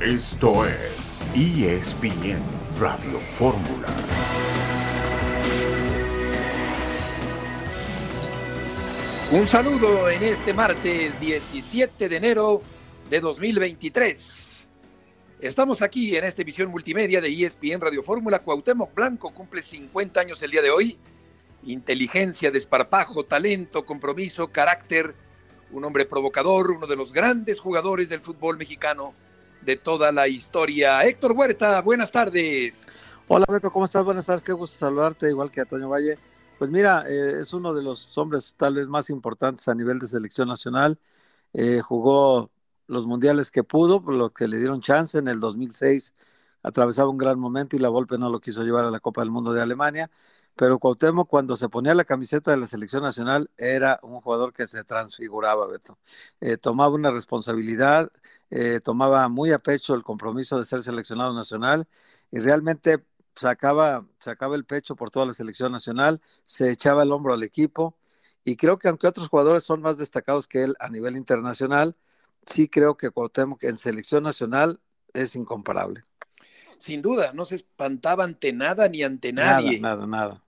Esto es ESPN Radio Fórmula. Un saludo en este martes 17 de enero de 2023. Estamos aquí en esta emisión multimedia de ESPN Radio Fórmula. Cuauhtémoc Blanco cumple 50 años el día de hoy. Inteligencia, desparpajo, talento, compromiso, carácter. Un hombre provocador, uno de los grandes jugadores del fútbol mexicano de toda la historia. Héctor Huerta, buenas tardes. Hola Beto, ¿cómo estás? Buenas tardes, qué gusto saludarte, igual que a Toño Valle. Pues mira, eh, es uno de los hombres tal vez más importantes a nivel de selección nacional. Eh, jugó los mundiales que pudo, por lo que le dieron chance en el 2006. Atravesaba un gran momento y la Volpe no lo quiso llevar a la Copa del Mundo de Alemania. Pero Cuauhtémoc cuando se ponía la camiseta de la selección nacional era un jugador que se transfiguraba, Beto. Eh, tomaba una responsabilidad, tomaba muy a pecho el compromiso de ser seleccionado nacional y realmente sacaba, sacaba el pecho por toda la selección nacional, se echaba el hombro al equipo y creo que aunque otros jugadores son más destacados que él a nivel internacional, sí creo que Cuauhtémoc en selección nacional es incomparable. Sin duda, no se espantaba ante nada ni ante nadie. Nada, nada, nada.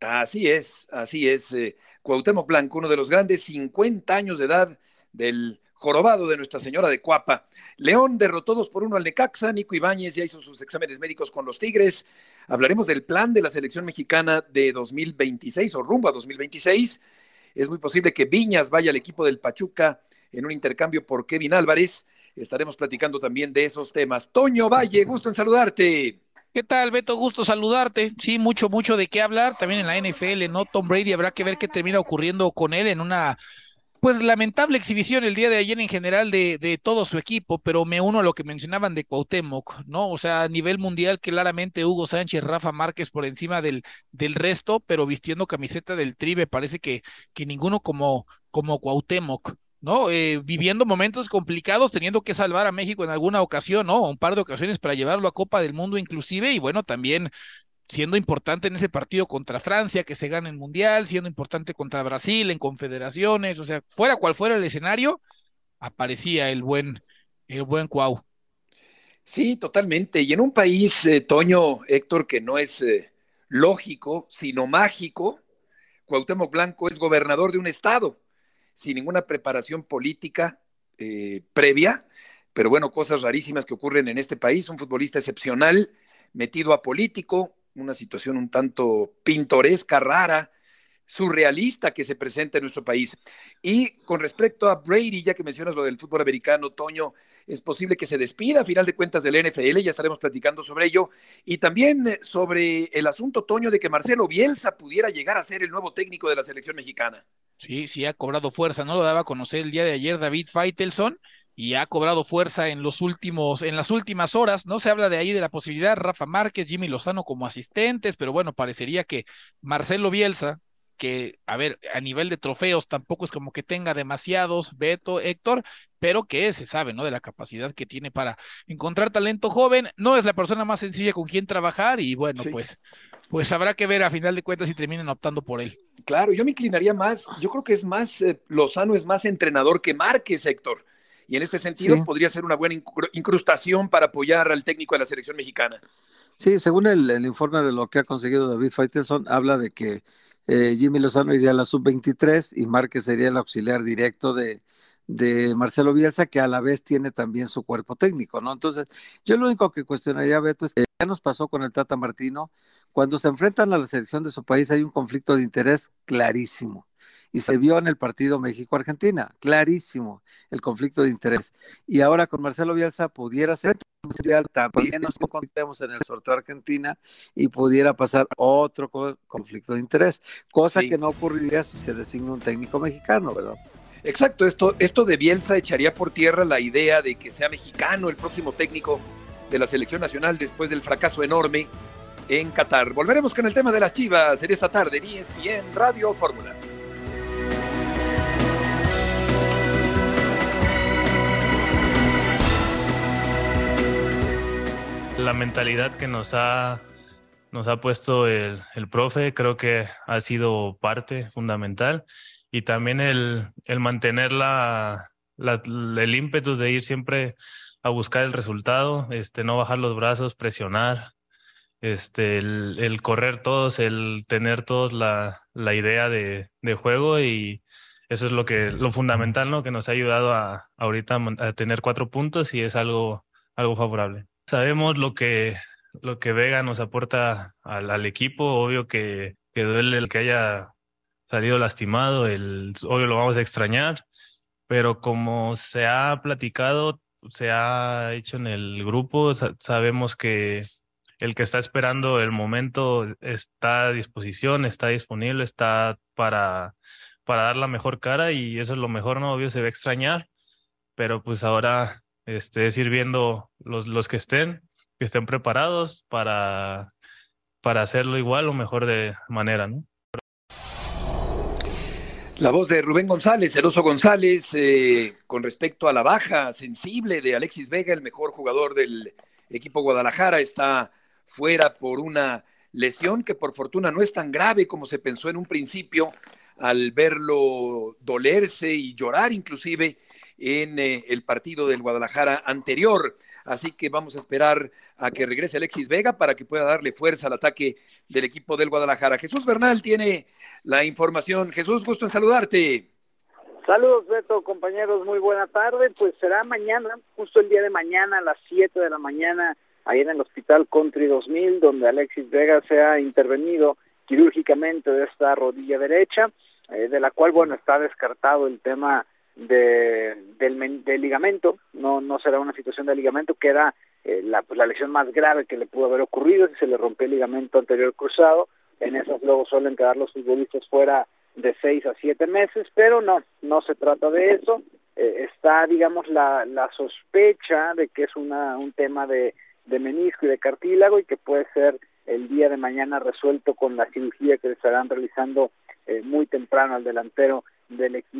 Así es, así es. Eh, Cuauhtémoc Blanco, uno de los grandes 50 años de edad del jorobado de Nuestra Señora de Cuapa. León derrotó dos por uno al Necaxa, Nico Ibáñez ya hizo sus exámenes médicos con los Tigres. Hablaremos del plan de la selección mexicana de 2026 o rumbo a 2026. Es muy posible que Viñas vaya al equipo del Pachuca en un intercambio por Kevin Álvarez. Estaremos platicando también de esos temas. Toño Valle, gusto en saludarte. ¿Qué tal, Beto? Gusto saludarte. Sí, mucho, mucho de qué hablar. También en la NFL, ¿no? Tom Brady habrá que ver qué termina ocurriendo con él en una pues lamentable exhibición el día de ayer en general de, de, todo su equipo, pero me uno a lo que mencionaban de Cuauhtémoc, ¿no? O sea, a nivel mundial, claramente Hugo Sánchez, Rafa Márquez por encima del, del resto, pero vistiendo camiseta del Tri, me parece que, que ninguno como, como Cuauhtémoc, ¿no? Eh, viviendo momentos complicados, teniendo que salvar a México en alguna ocasión, ¿no? Un par de ocasiones para llevarlo a Copa del Mundo inclusive, y bueno, también siendo importante en ese partido contra Francia, que se gana el Mundial, siendo importante contra Brasil en confederaciones, o sea, fuera cual fuera el escenario, aparecía el buen, el buen Cuau. Sí, totalmente. Y en un país, eh, Toño, Héctor, que no es eh, lógico, sino mágico, Cuauhtémoc Blanco es gobernador de un estado, sin ninguna preparación política eh, previa, pero bueno, cosas rarísimas que ocurren en este país, un futbolista excepcional, metido a político, una situación un tanto pintoresca, rara, surrealista que se presenta en nuestro país. Y con respecto a Brady, ya que mencionas lo del fútbol americano, Toño, es posible que se despida a final de cuentas del NFL, ya estaremos platicando sobre ello. Y también eh, sobre el asunto, Toño, de que Marcelo Bielsa pudiera llegar a ser el nuevo técnico de la selección mexicana. Sí, sí, ha cobrado fuerza, no lo daba a conocer el día de ayer David Feitelson y ha cobrado fuerza en los últimos, en las últimas horas. No se habla de ahí de la posibilidad Rafa Márquez, Jimmy Lozano como asistentes, pero bueno, parecería que Marcelo Bielsa, que, a ver, a nivel de trofeos tampoco es como que tenga demasiados, Beto, Héctor, pero que se sabe, ¿no? De la capacidad que tiene para encontrar talento joven. No es la persona más sencilla con quien trabajar y bueno, pues, pues habrá que ver a final de cuentas si terminan optando por él. Claro, yo me inclinaría más, yo creo que es más, eh, Lozano es más entrenador que Márquez, Héctor y en este sentido podría ser una buena incrustación para apoyar al técnico de la selección mexicana. Sí, según el, informe de lo que ha conseguido David Faitelson, habla de que eh, Jimmy Lozano iría a la sub-23 y Márquez sería el auxiliar directo de, de Marcelo Bielsa, que a la vez tiene también su cuerpo técnico, ¿no? Entonces, yo lo único que cuestionaría, Beto, es que ya nos pasó con el Tata Martino, cuando se enfrentan a la selección de su país hay un conflicto de interés clarísimo y se vio en el partido México-Argentina, clarísimo el conflicto de interés. Y ahora con Marcelo Bielsa pudiera ser también nos encontremos en el sorteo Argentina y pudiera pasar otro conflicto de interés, cosa que no ocurriría si se designa un técnico mexicano, ¿verdad? Exacto, esto, esto de Bielsa echaría por tierra la idea de que sea mexicano el próximo técnico de la selección nacional después del fracaso enorme en Qatar. Volveremos con el tema de las chivas en esta tarde en ESPN Radio Fórmula. La mentalidad que nos ha, nos ha puesto el, el profe creo que ha sido parte fundamental y también el, el mantener la, el ímpetu de ir siempre a buscar el resultado, este, no bajar los brazos, presionar, este, el, correr todos, el tener todos la, la idea de, de, juego y eso es lo que lo fundamental, ¿no? Que nos ha ayudado a ahorita a tener cuatro puntos y es algo, algo favorable. Sabemos lo que, lo que Vega nos aporta al, al equipo, obvio que, que duele el que haya salido lastimado, el, obvio lo vamos a extrañar, pero como se ha platicado, se ha hecho en el grupo, sabemos que el que está esperando el momento está a disposición, está disponible, está para, para dar la mejor cara y eso es lo mejor, ¿no? Obvio se va a extrañar, pero pues ahora este, es ir viendo los, los que estén, que estén preparados para, para hacerlo igual o mejor de manera, ¿no? La voz de Rubén González, Eroso González, eh, con respecto a la baja sensible de Alexis Vega, el mejor jugador del equipo Guadalajara, está fuera por una lesión que por fortuna no es tan grave como se pensó en un principio al verlo dolerse y llorar inclusive en eh, el partido del Guadalajara anterior. Así que vamos a esperar a que regrese Alexis Vega para que pueda darle fuerza al ataque del equipo del Guadalajara. Jesús Bernal tiene la información. Jesús, gusto en saludarte. Saludos, Beto, compañeros, muy buena tarde. Pues será mañana, justo el día de mañana, a las 7 de la mañana, ahí en el Hospital Country 2000, donde Alexis Vega se ha intervenido quirúrgicamente de esta rodilla derecha, eh, de la cual, bueno, está descartado el tema de, del, del, ligamento, no, no será una situación de ligamento, que era eh, la, pues, la lesión más grave que le pudo haber ocurrido, si se le rompió el ligamento anterior cruzado, en esas luego suelen quedar los futbolistas fuera de seis a siete meses, pero no, no se trata de eso. Eh, está, digamos, la, la sospecha de que es una, un tema de, de menisco y de cartílago y que puede ser el día de mañana resuelto con la cirugía que estarán realizando eh, muy temprano al delantero del equipo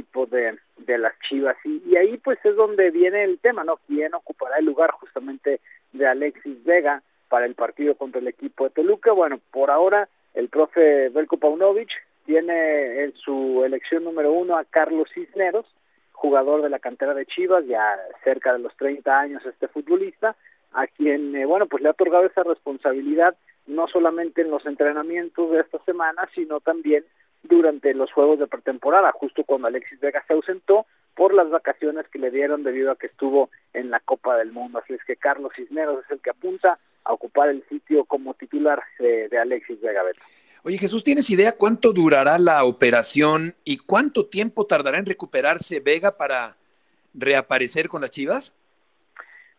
y ahí pues es donde viene el tema, ¿no? ¿Quién ocupará el lugar justamente de Alexis Vega para el partido contra el equipo de Toluca? Bueno, por ahora el profe Belko Paunovic tiene en su elección número uno a Carlos Cisneros, jugador de la cantera de Chivas, ya cerca de los 30 años este futbolista, a quien, eh, bueno, pues le ha otorgado esa responsabilidad no solamente en los entrenamientos de esta semana, sino también durante los juegos de pretemporada, justo cuando Alexis Vega se ausentó por las vacaciones que le dieron debido a que estuvo en la Copa del Mundo. Así es que Carlos Cisneros es el que apunta a ocupar el sitio como titular de, Alexis Vega Beto. Oye Jesús, ¿tienes idea cuánto durará la operación y cuánto tiempo tardará en recuperarse Vega para reaparecer con las Chivas?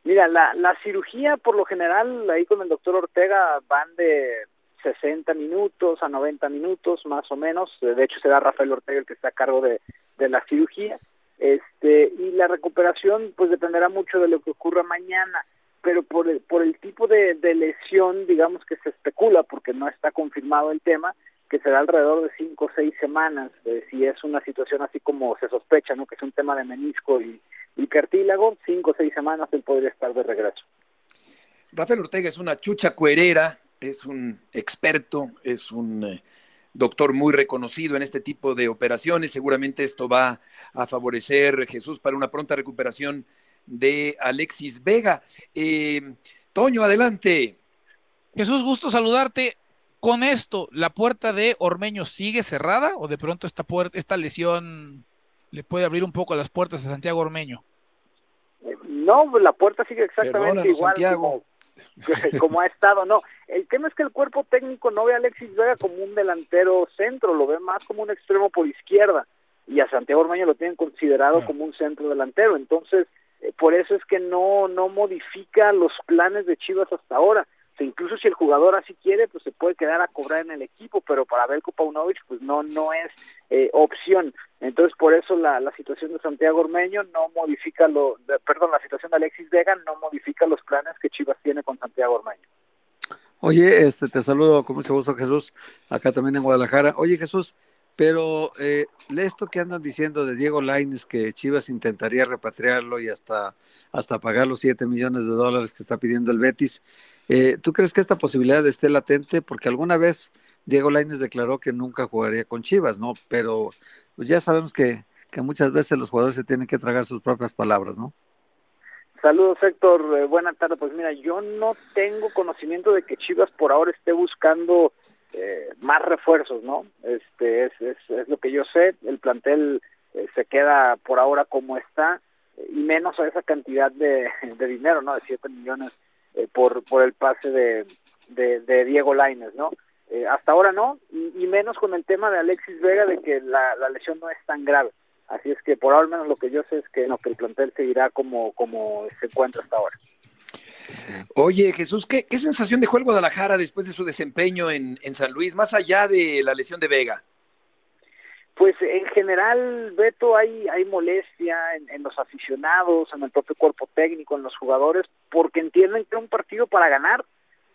Mira, la, la cirugía por lo general ahí con el doctor Ortega van de 60 minutos a 90 minutos más o menos. De hecho será Rafael Ortega el que está a cargo de, de la cirugía. Este, y la recuperación pues dependerá mucho de lo que ocurra mañana, pero por el, por el tipo de, lesión, digamos que se especula, porque no está confirmado el tema, que será alrededor de cinco o seis semanas, eh, si es una situación así como se sospecha, ¿no? que es un tema de menisco y, y cartílago, cinco o seis semanas él podría estar de regreso. Rafael Ortega es una chucha cuerera, es un experto, es un eh, doctor muy reconocido en este tipo de operaciones. Seguramente esto va a favorecer, Jesús, para una pronta recuperación de Alexis Vega. Eh, Toño, adelante. Jesús, gusto saludarte. Con esto, ¿la puerta de Ormeño sigue cerrada o de pronto esta, puerta, esta lesión le puede abrir un poco las puertas a Santiago Ormeño? No, la puerta sigue exactamente igual como ha estado, no. El tema es que el cuerpo técnico no ve a Alexis Vega como un delantero centro, lo ve más como un extremo por izquierda y a Santiago Ormeño lo tienen considerado como un centro delantero, entonces eh, por eso es que no no modifica los planes de Chivas hasta ahora. O incluso si el jugador así quiere, pues se puede quedar a cobrar en el equipo, pero para Belko Paunovic pues no no es eh, opción. Entonces por eso la, la situación de Santiago Ormeño no modifica lo, perdón, la situación de Alexis Vega no modifica los planes que Chivas tiene con Santiago Ormeño. Oye, este, te saludo con mucho gusto, Jesús, acá también en Guadalajara. Oye, Jesús, pero eh, esto que andan diciendo de Diego Laines, que Chivas intentaría repatriarlo y hasta, hasta pagar los 7 millones de dólares que está pidiendo el Betis. Eh, ¿Tú crees que esta posibilidad esté latente? Porque alguna vez Diego Laines declaró que nunca jugaría con Chivas, ¿no? Pero pues ya sabemos que, muchas veces los jugadores se tienen que tragar sus propias palabras, ¿no? Saludos Héctor, eh, buena tarde. Pues mira, yo no tengo conocimiento de que Chivas por ahora esté buscando eh, más refuerzos, ¿no? Este es, es, lo que yo sé. El plantel eh, se queda por ahora como está y menos a esa cantidad de, de dinero, ¿no? De 7 millones eh, por por el pase de, de, Diego Laines, ¿no? Eh, hasta ahora no, y, menos con el tema de Alexis Vega de que la, la lesión no es tan grave. Así es que por ahora menos lo que yo sé es que, no, que el plantel seguirá como, como se encuentra hasta ahora. Oye, Jesús, ¿qué, ¿qué, sensación dejó el Guadalajara después de su desempeño en, en San Luis, más allá de la lesión de Vega? Pues en general, Beto, hay, hay molestia en, en, los aficionados, en el propio cuerpo técnico, en los jugadores, porque entienden que es un partido para ganar.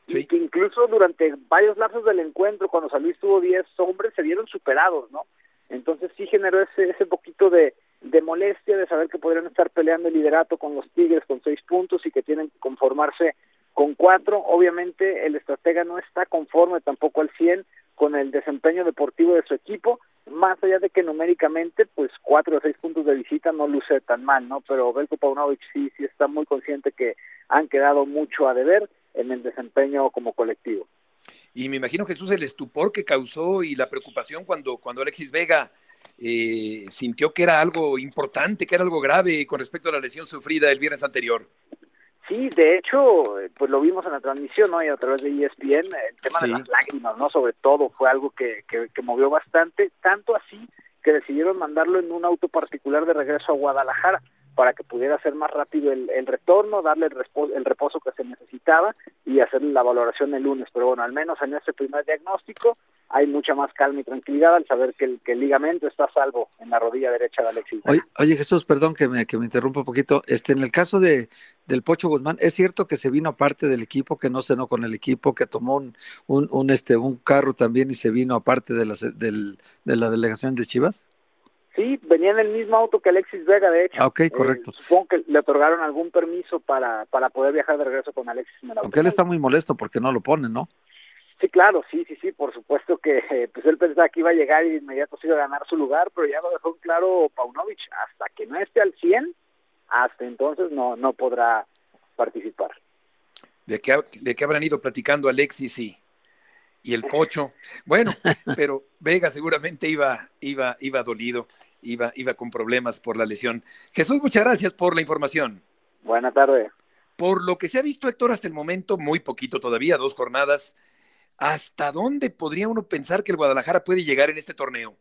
Sí. Y que incluso durante varios lapsos del encuentro, cuando San Luis tuvo 10 hombres, se vieron superados, ¿no? Entonces sí generó ese, ese poquito de, de molestia de saber que podrían estar peleando el liderato con los Tigres con seis puntos y que tienen que conformarse con cuatro. Obviamente el estratega no está conforme tampoco al 100 con el desempeño deportivo de su equipo, más allá de que numéricamente pues cuatro o seis puntos de visita no luce tan mal, ¿no? Pero Belko Paunovic sí, sí está muy consciente que han quedado mucho a deber en el desempeño como colectivo. Y me imagino, Jesús, el estupor que causó y la preocupación cuando, cuando Alexis Vega eh, sintió que era algo importante, que era algo grave con respecto a la lesión sufrida el viernes anterior. Sí, de hecho, pues lo vimos en la transmisión, ¿no? Y a través de ESPN, el tema sí. de las lágrimas, ¿no? Sobre todo fue algo que, que, que movió bastante, tanto así que decidieron mandarlo en un auto particular de regreso a Guadalajara para que pudiera ser más rápido el, retorno, darle el reposo, el reposo, que se necesitaba y hacer la valoración el lunes. Pero bueno, al menos en este primer diagnóstico hay mucha más calma y tranquilidad al saber que el, que el ligamento está salvo en la rodilla derecha de Alexis. Oye, Jesús, perdón que me, que me interrumpa un poquito. Este, en el caso de del Pocho Guzmán, ¿es cierto que se vino aparte del equipo, que no cenó con el equipo, que tomó un, un, un este, un carro también y se vino aparte de del, de la delegación de Chivas? Sí, venía en el mismo auto que Alexis Vega, de hecho. Ok, correcto. Eh, supongo que le otorgaron algún permiso para, para poder viajar de regreso con Alexis. En el Aunque él está muy molesto porque no lo pone, ¿no? Sí, claro, sí, sí, sí, por supuesto que eh, pues él pensaba que iba a llegar y de inmediato se iba a ganar su lugar, pero ya lo dejó claro Paunovic, hasta que no esté al 100, hasta entonces no, no podrá participar. ¿De qué, ¿De qué habrán ido platicando Alexis y, y el pocho. Bueno, pero Vega seguramente iba, iba, iba dolido, iba, iba con problemas por la lesión. Jesús, muchas gracias por la información. Buena tarde. Por lo que se ha visto, Héctor, hasta el momento, muy poquito todavía, dos jornadas. ¿Hasta dónde podría uno pensar que el Guadalajara puede llegar en este torneo?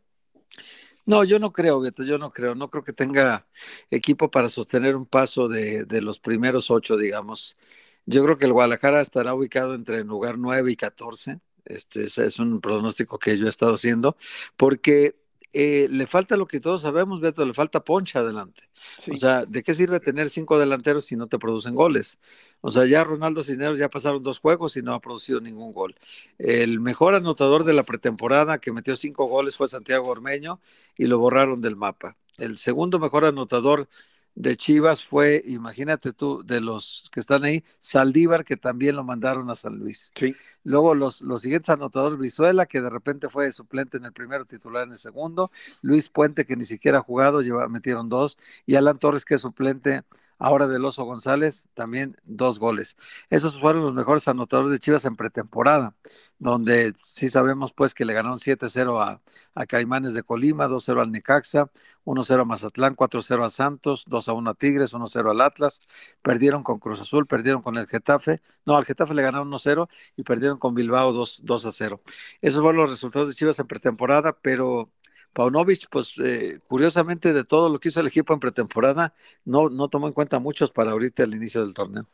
No, yo no creo, Beto, yo no creo. No creo que tenga equipo para sostener un paso de, de los primeros ocho, digamos. Yo creo que el Guadalajara estará ubicado entre el lugar nueve y catorce este ese es un pronóstico que yo he estado haciendo, porque eh, le falta lo que todos sabemos, Beto, le falta poncha adelante. Sí. O sea, ¿de qué sirve tener cinco delanteros si no te producen goles? O sea, ya Ronaldo Cisneros ya pasaron dos juegos y no ha producido ningún gol. El mejor anotador de la pretemporada que metió cinco goles fue Santiago Ormeño y lo borraron del mapa. El segundo mejor anotador de Chivas fue, imagínate tú, de los que están ahí, Saldívar, que también lo mandaron a San Luis. Sí. Luego los, los siguientes anotadores, Brizuela, que de repente fue suplente en el primero, titular en el segundo. Luis Puente, que ni siquiera ha jugado, lleva, metieron dos. Y Alan Torres, que es suplente ahora del Oso González, también dos goles. Esos fueron los mejores anotadores de Chivas en pretemporada, donde sí sabemos pues que le ganaron 7-0 a, a, Caimanes de Colima, 2-0 al Necaxa, 1-0 a Mazatlán, 4-0 a Santos, 2-1 a Tigres, 1-0 al Atlas, perdieron con Cruz Azul, perdieron con el Getafe, no, al Getafe le ganaron 1-0 y perdieron con Bilbao 2-0. Esos fueron los resultados de Chivas en pretemporada, pero Paunovic, pues eh, curiosamente de todo lo que hizo el equipo en pretemporada, no, no tomó en cuenta muchos para ahorita el inicio del torneo.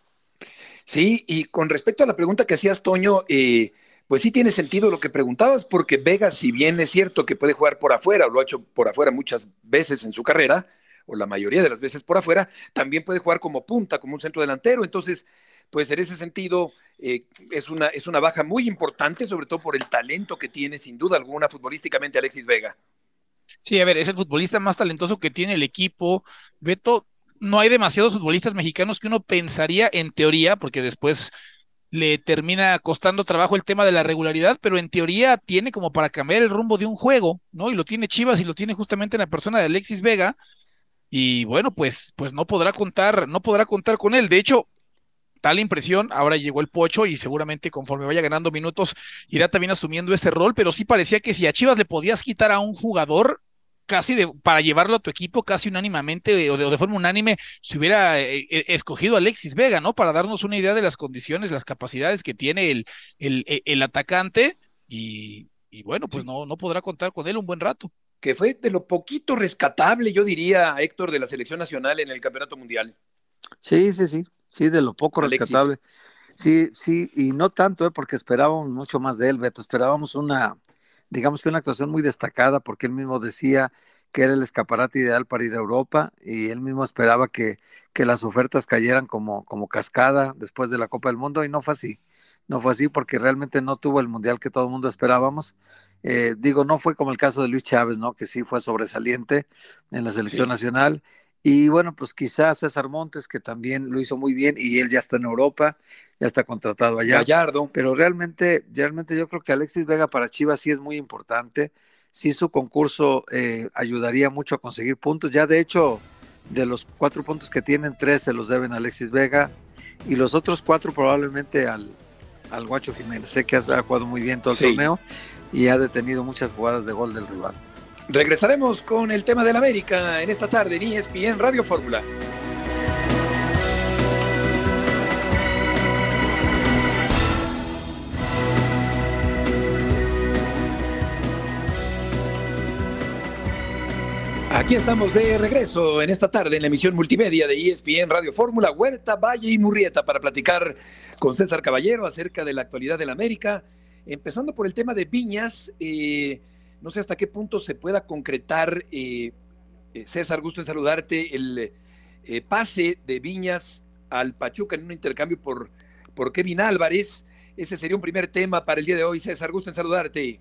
Sí, y con respecto a la pregunta que hacías, Toño, eh, pues sí tiene sentido lo que preguntabas, porque Vega, si bien es cierto que puede jugar por afuera, o lo ha hecho por afuera muchas veces en su carrera, o la mayoría de las veces por afuera, también puede jugar como punta, como un centro delantero. Entonces, pues en ese sentido eh, es, una, es una baja muy importante, sobre todo por el talento que tiene, sin duda alguna, futbolísticamente Alexis Vega. Sí, a ver, es el futbolista más talentoso que tiene el equipo. Beto, no hay demasiados futbolistas mexicanos que uno pensaría en teoría, porque después le termina costando trabajo el tema de la regularidad, pero en teoría tiene como para cambiar el rumbo de un juego, ¿no? Y lo tiene Chivas y lo tiene justamente en la persona de Alexis Vega, y bueno, pues, pues no podrá contar, no podrá contar con él. De hecho, tal impresión, ahora llegó el Pocho y seguramente conforme vaya ganando minutos irá también asumiendo este rol, pero sí parecía que si a Chivas le podías quitar a un jugador casi de, para llevarlo a tu equipo casi unánimemente o de, forma unánime se hubiera eh, eh, escogido a Alexis Vega, ¿no? Para darnos una idea de las condiciones, las capacidades que tiene el, el, el atacante y, y bueno, pues no, no podrá contar con él un buen rato que fue de lo poquito rescatable, yo diría, Héctor, de la selección nacional en el Campeonato Mundial. Sí, sí, sí, sí, de lo poco rescatable. Sí, sí, y no tanto, ¿eh? porque esperábamos mucho más de él, Beto. Esperábamos una, digamos que una actuación muy destacada, porque él mismo decía que era el escaparate ideal para ir a Europa y él mismo esperaba que, que las ofertas cayeran como, como cascada después de la Copa del Mundo y no fue así. No fue así porque realmente no tuvo el mundial que todo el mundo esperábamos. Eh, digo, no fue como el caso de Luis Chávez, ¿no? Que sí fue sobresaliente en la selección nacional y bueno, pues quizás César Montes, que también lo hizo muy bien y él ya está en Europa, ya está contratado allá. Gallardo. Pero realmente, realmente yo creo que Alexis Vega para Chivas sí es muy importante. Sí su concurso eh, ayudaría mucho a conseguir puntos. Ya de hecho, de los cuatro puntos que tienen, tres se los deben a Alexis Vega y los otros cuatro probablemente al, al Guacho Jiménez. Sé que ha jugado muy bien todo el torneo y ha detenido muchas jugadas de gol del rival. Regresaremos con el tema del América en esta tarde en ESPN Radio Fórmula. Aquí estamos de regreso en esta tarde en la emisión multimedia de ESPN Radio Fórmula, Huerta, Valle y Murrieta para platicar con César Caballero acerca de la actualidad del América. Empezando por el tema de Viñas, eh, no sé hasta qué punto se pueda concretar, eh, eh, César, gusto en saludarte, el eh, pase de Viñas al Pachuca en un intercambio por, por Kevin Álvarez. Ese sería un primer tema para el día de hoy. César, gusto en saludarte.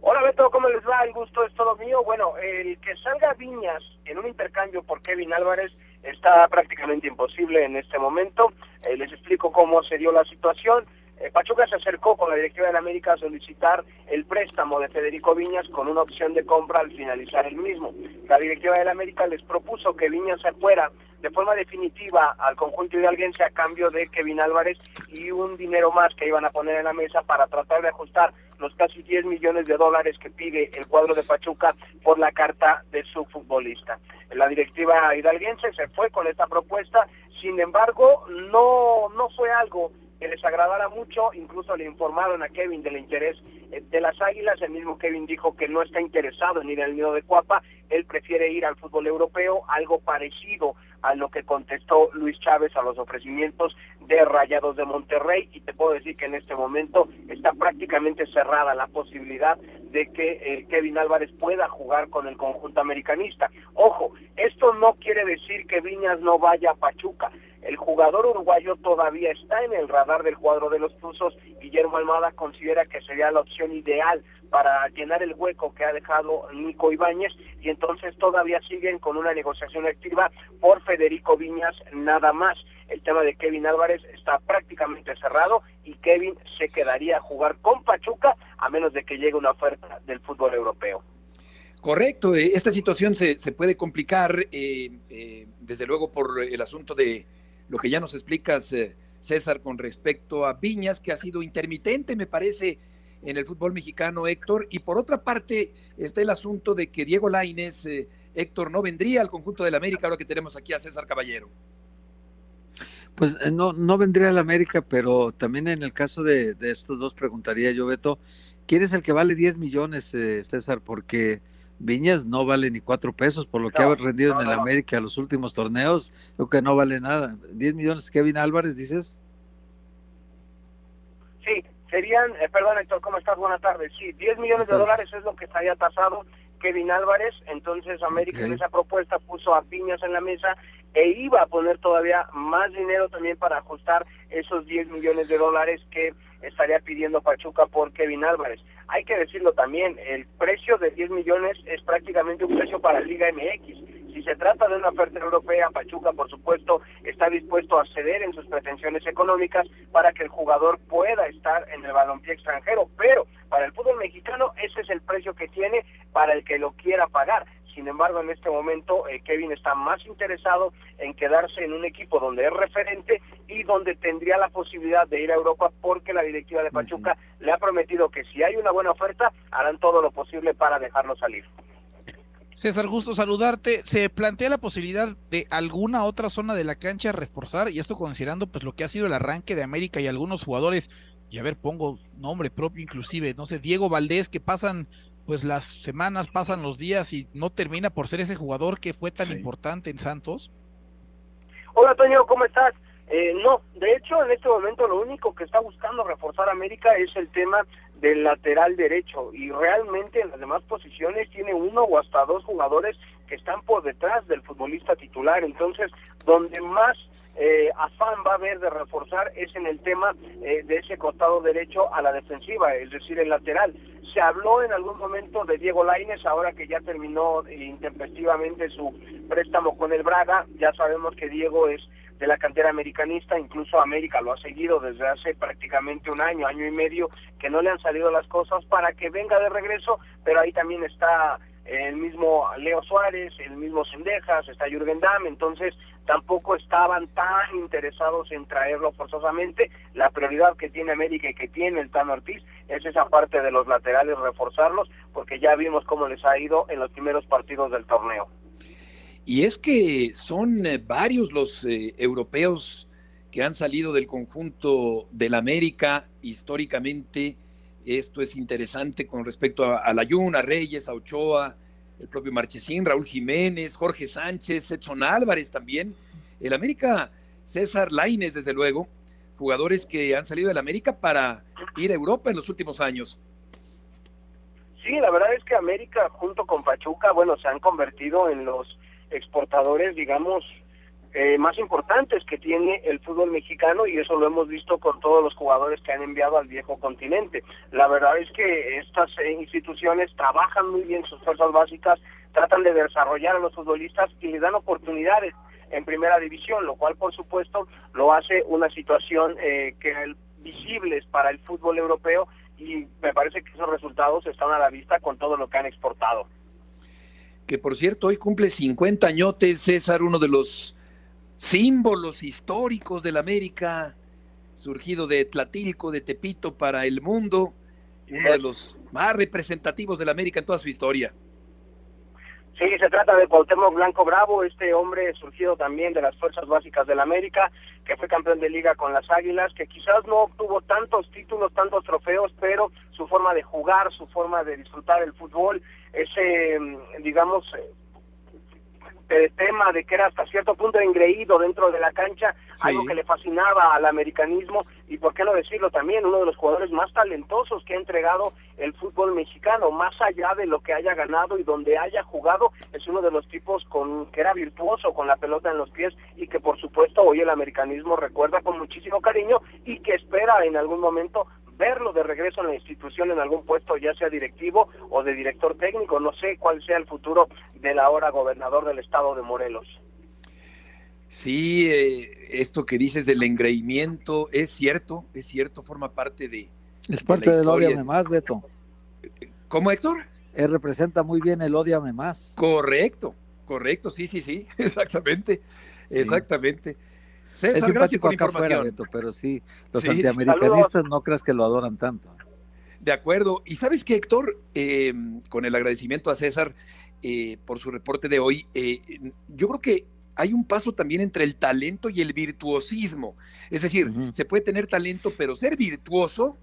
Hola Beto, ¿cómo les va? El gusto es todo mío. Bueno, el que salga Viñas en un intercambio por Kevin Álvarez está prácticamente imposible en este momento. les explico cómo se dio la situación. Eh, Pachuca se acercó con la directiva de la América a solicitar el préstamo de Federico Viñas con una opción de compra al finalizar el mismo. La directiva de la América les propuso que Viñas se fuera de forma definitiva al conjunto hidalguense a cambio de Kevin Álvarez y un dinero más que iban a poner en la mesa para tratar de ajustar los casi 10 millones de dólares que pide el cuadro de Pachuca por la carta de su futbolista. La directiva hidalguense se fue con esta propuesta, sin embargo, no, no fue algo que les agradara mucho, incluso le informaron a Kevin del interés eh, de las Águilas, el mismo Kevin dijo que no está interesado en ir al nido de Cuapa, él prefiere ir al fútbol europeo, algo parecido a lo que contestó Luis Chávez a los ofrecimientos de Rayados de Monterrey y te puedo decir que en este momento está prácticamente cerrada la posibilidad de que eh, Kevin Álvarez pueda jugar con el conjunto americanista. Ojo, esto no quiere decir que Viñas no vaya a Pachuca, el jugador uruguayo todavía está en el radar del cuadro de los Tuzos. Guillermo Almada considera que sería la opción ideal para llenar el hueco que ha dejado Nico Ibáñez y entonces todavía siguen con una negociación activa por Federico Viñas nada más. El tema de Kevin Álvarez está prácticamente cerrado y Kevin se quedaría a jugar con Pachuca a menos de que llegue una oferta del fútbol europeo. Correcto, eh, esta situación se, se puede complicar eh, eh, desde luego por el asunto de lo que ya nos explicas, eh, César, con respecto a Viñas, que ha sido intermitente, me parece, en el fútbol mexicano, Héctor. Y por otra parte, está el asunto de que Diego Laines, eh, Héctor, no vendría al conjunto del América, ahora que tenemos aquí a César Caballero. Pues eh, no, no vendría al América, pero también en el caso de, de, estos dos preguntaría yo, Beto, ¿quién es el que vale 10 millones, César? Porque Viñas no vale ni cuatro pesos por lo que ha rendido en el América los últimos torneos, creo que no vale nada. ¿10 millones Kevin Álvarez, dices? Sí, serían, eh, perdón Héctor, ¿cómo estás? Buenas tardes. Sí, 10 millones de dólares es lo que estaría tasado Kevin Álvarez, entonces América en esa propuesta puso a Viñas en la mesa e iba a poner todavía más dinero también para ajustar esos 10 millones de dólares que estaría pidiendo Pachuca por Kevin Álvarez. Hay que decirlo también, el precio de 10 millones es prácticamente un precio para Liga MX. Si se trata de una oferta europea, Pachuca, por supuesto, está dispuesto a ceder en sus pretensiones económicas para que el jugador pueda estar en el balompié extranjero, pero para el fútbol mexicano ese es el precio que tiene para el que lo quiera pagar. Sin embargo, en este momento eh, Kevin está más interesado en quedarse en un equipo donde es referente y donde tendría la posibilidad de ir a Europa porque la directiva de Pachuca le ha prometido que si hay una buena oferta harán todo lo posible para dejarlo salir. César, gusto saludarte. ¿Se plantea la posibilidad de alguna otra zona de la cancha reforzar? Y esto considerando pues lo que ha sido el arranque de América y algunos jugadores, y a ver, pongo nombre propio inclusive, no sé, Diego Valdés, que pasan pues las semanas, pasan los días y no termina por ser ese jugador que fue tan importante en Santos. Hola Toño, ¿cómo estás? Eh, no, de hecho en este momento lo único que está buscando reforzar América es el tema del lateral derecho y realmente en las demás posiciones tiene uno o hasta dos jugadores que están por detrás del futbolista titular. Entonces, donde más eh, afán va a haber de reforzar es en el tema eh, de ese costado derecho a la defensiva, es decir, el lateral. Se habló en algún momento de Diego Laines, ahora que ya terminó intempestivamente su préstamo con el Braga, ya sabemos que Diego es de la cantera americanista, incluso América lo ha seguido desde hace prácticamente un año, año y medio, que no le han salido las cosas para que venga de regreso, pero ahí también está el mismo Leo Suárez, el mismo Sendejas, está Jürgen Damm, entonces tampoco estaban tan interesados en traerlo forzosamente. La prioridad que tiene América y que tiene el Tano Ortiz es esa parte de los laterales, reforzarlos, porque ya vimos cómo les ha ido en los primeros partidos del torneo. Y es que son eh, varios los eh, europeos que han salido del conjunto del América históricamente. Esto es interesante con respecto a, a Reyes, a Ochoa, el propio Marchesín, Raúl Jiménez, Jorge Sánchez, Edson Álvarez también. El América, César Laines, desde luego, jugadores que han salido del América para ir a Europa en los últimos años. Sí, la verdad es que América junto con Pachuca, bueno, se han convertido en los exportadores, digamos, eh, más importantes que tiene el fútbol mexicano y eso lo hemos visto con todos los jugadores que han enviado al viejo continente. La verdad es que estas eh, instituciones trabajan muy bien sus fuerzas básicas, tratan de desarrollar a los futbolistas y le dan oportunidades en primera división, lo cual por supuesto lo hace una situación eh, que visibles para el fútbol europeo y me parece que esos resultados están a la vista con todo lo que han exportado que por cierto hoy cumple 50 añotes, César, uno de los símbolos históricos de la América, surgido de Tlatilco, de Tepito para el mundo, uno de los más representativos de la América en toda su historia. Sí, se trata de Cuauhtémoc Blanco Bravo, este hombre surgido también de las fuerzas básicas de la América, que fue campeón de liga con las Águilas, que quizás no obtuvo tantos títulos, tantos trofeos, pero su forma de jugar, su forma de disfrutar el fútbol, ese, digamos, eh, tema de que era hasta cierto punto engreído dentro de la cancha, algo que le fascinaba al americanismo y por qué no decirlo también, uno de los jugadores más talentosos que ha entregado el fútbol mexicano, más allá de lo que haya ganado y donde haya jugado, es uno de los tipos con que era virtuoso con la pelota en los pies y que por supuesto hoy el americanismo recuerda con muchísimo cariño y que espera en algún momento verlo de regreso en la institución en algún puesto, ya sea directivo o de director técnico. No sé cuál sea el futuro del ahora gobernador del estado de Morelos. Sí, eh, esto que dices del engreimiento es cierto, es cierto, forma parte de. Es parte del odiame más, Beto. ¿Cómo, Héctor? Él representa muy bien el odiame más. Correcto, correcto, sí, sí, sí, exactamente, exactamente es simpático acá afuera, Beto, pero sí, los antiamericanistas no creas que lo adoran tanto. De acuerdo. Y sabes que, Héctor, em, con el agradecimiento a César eh, por su reporte de hoy, eh, yo creo que hay un paso también entre el talento y el virtuosismo. Es decir, se puede tener talento, pero ser virtuoso,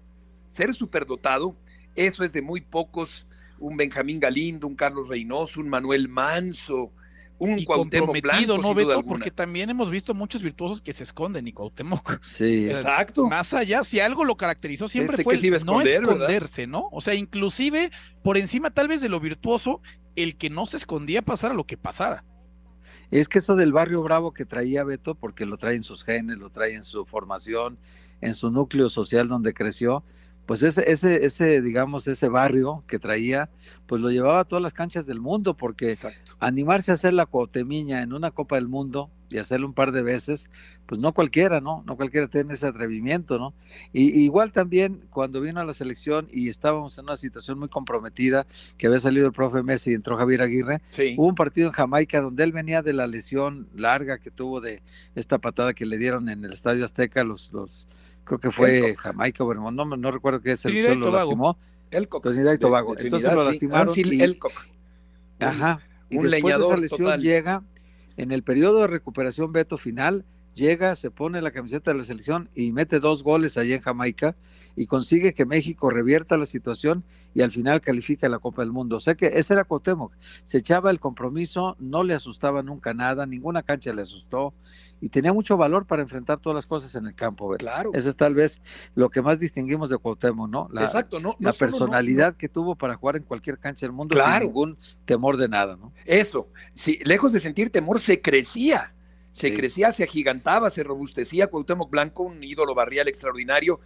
ser superdotado, eso es de muy pocos. Un Benjamín Galindo, un Carlos Reynoso, un Manuel Manso, un y comprometido, ¿no, Beto? Porque también hemos visto muchos virtuosos que se esconden y Cuauhtémoc. Sí, exacto. Más allá, si algo lo caracterizó siempre este fue no esconderse, ¿no? O sea, inclusive por encima tal vez de lo virtuoso, el que no se escondía pasara lo que pasara. Es que eso del barrio bravo que traía Beto, porque lo trae en sus genes, lo trae en su formación, en su núcleo social donde creció, pues ese, ese, ese, digamos, ese barrio que traía, pues lo llevaba a todas las canchas del mundo, porque animarse a hacer la cotemiña en una Copa del Mundo y hacerlo un par de veces, pues no cualquiera, ¿no? No cualquiera tiene ese atrevimiento, ¿no? Y, igual también cuando vino a la selección y estábamos en una situación muy comprometida, que había salido el profe Messi y entró Javier Aguirre, hubo un partido en Jamaica donde él venía de la lesión larga que tuvo de esta patada que le dieron en el Estadio Azteca los, los creo que fue Jamaica o no, no recuerdo qué selección lo lastimó. Elcock. Trinidad y Tobago. Entonces lo lastimaron. y, Ajá. Y un leñador de esa lesión llega en el periodo de recuperación Beto final, llega, se pone la camiseta de la selección y mete dos goles allí en Jamaica y consigue que México revierta la situación y al final califica la Copa del Mundo. O sea que ese era Cuauhtémoc, se echaba el compromiso, no le asustaba nunca nada, ninguna cancha le asustó y tenía mucho valor para enfrentar todas las cosas en el campo. ¿verdad? Claro. Eso es tal vez lo que más distinguimos de Cuauhtémoc, ¿no? La, Exacto, no, la personalidad que tuvo para jugar en cualquier cancha del mundo sin ningún temor de nada, ¿no? Eso, sí, lejos de sentir temor, se crecía se crecía, se agigantaba, se robustecía. Cuauhtémoc Blanco, un ídolo barrial extraordinario,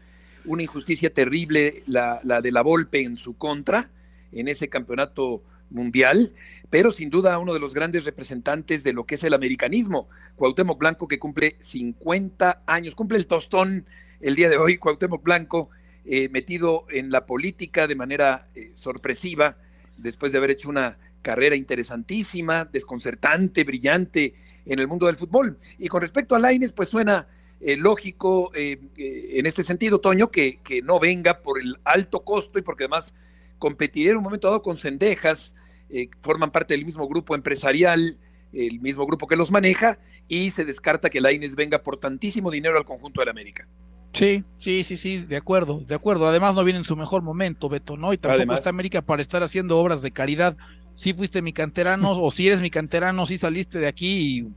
una injusticia terrible la, la de la Volpe en su contra en ese campeonato mundial, pero sin duda uno de los grandes representantes de lo que es el americanismo. Cuauhtémoc Blanco que cumple 50 años, cumple el tostón el día de hoy, Cuauhtémoc Blanco eh, metido en la política de manera eh, sorpresiva, después de haber hecho una carrera interesantísima, desconcertante, brillante en el mundo del fútbol. Y con respecto a Laines, pues suena eh, lógico eh, eh, en este sentido, Toño, que, que, no venga por el alto costo y porque además competiría en un momento dado con Cendejas, forman parte del mismo grupo empresarial, el mismo grupo que los maneja, y se descarta que Laines venga por tantísimo dinero al conjunto de la América. Sí, sí, sí, sí, de acuerdo, de acuerdo. Además no viene en su mejor momento, Beto, ¿no? Y tampoco está América para estar haciendo obras de caridad si fuiste mi canterano o si eres mi canterano, si saliste de aquí y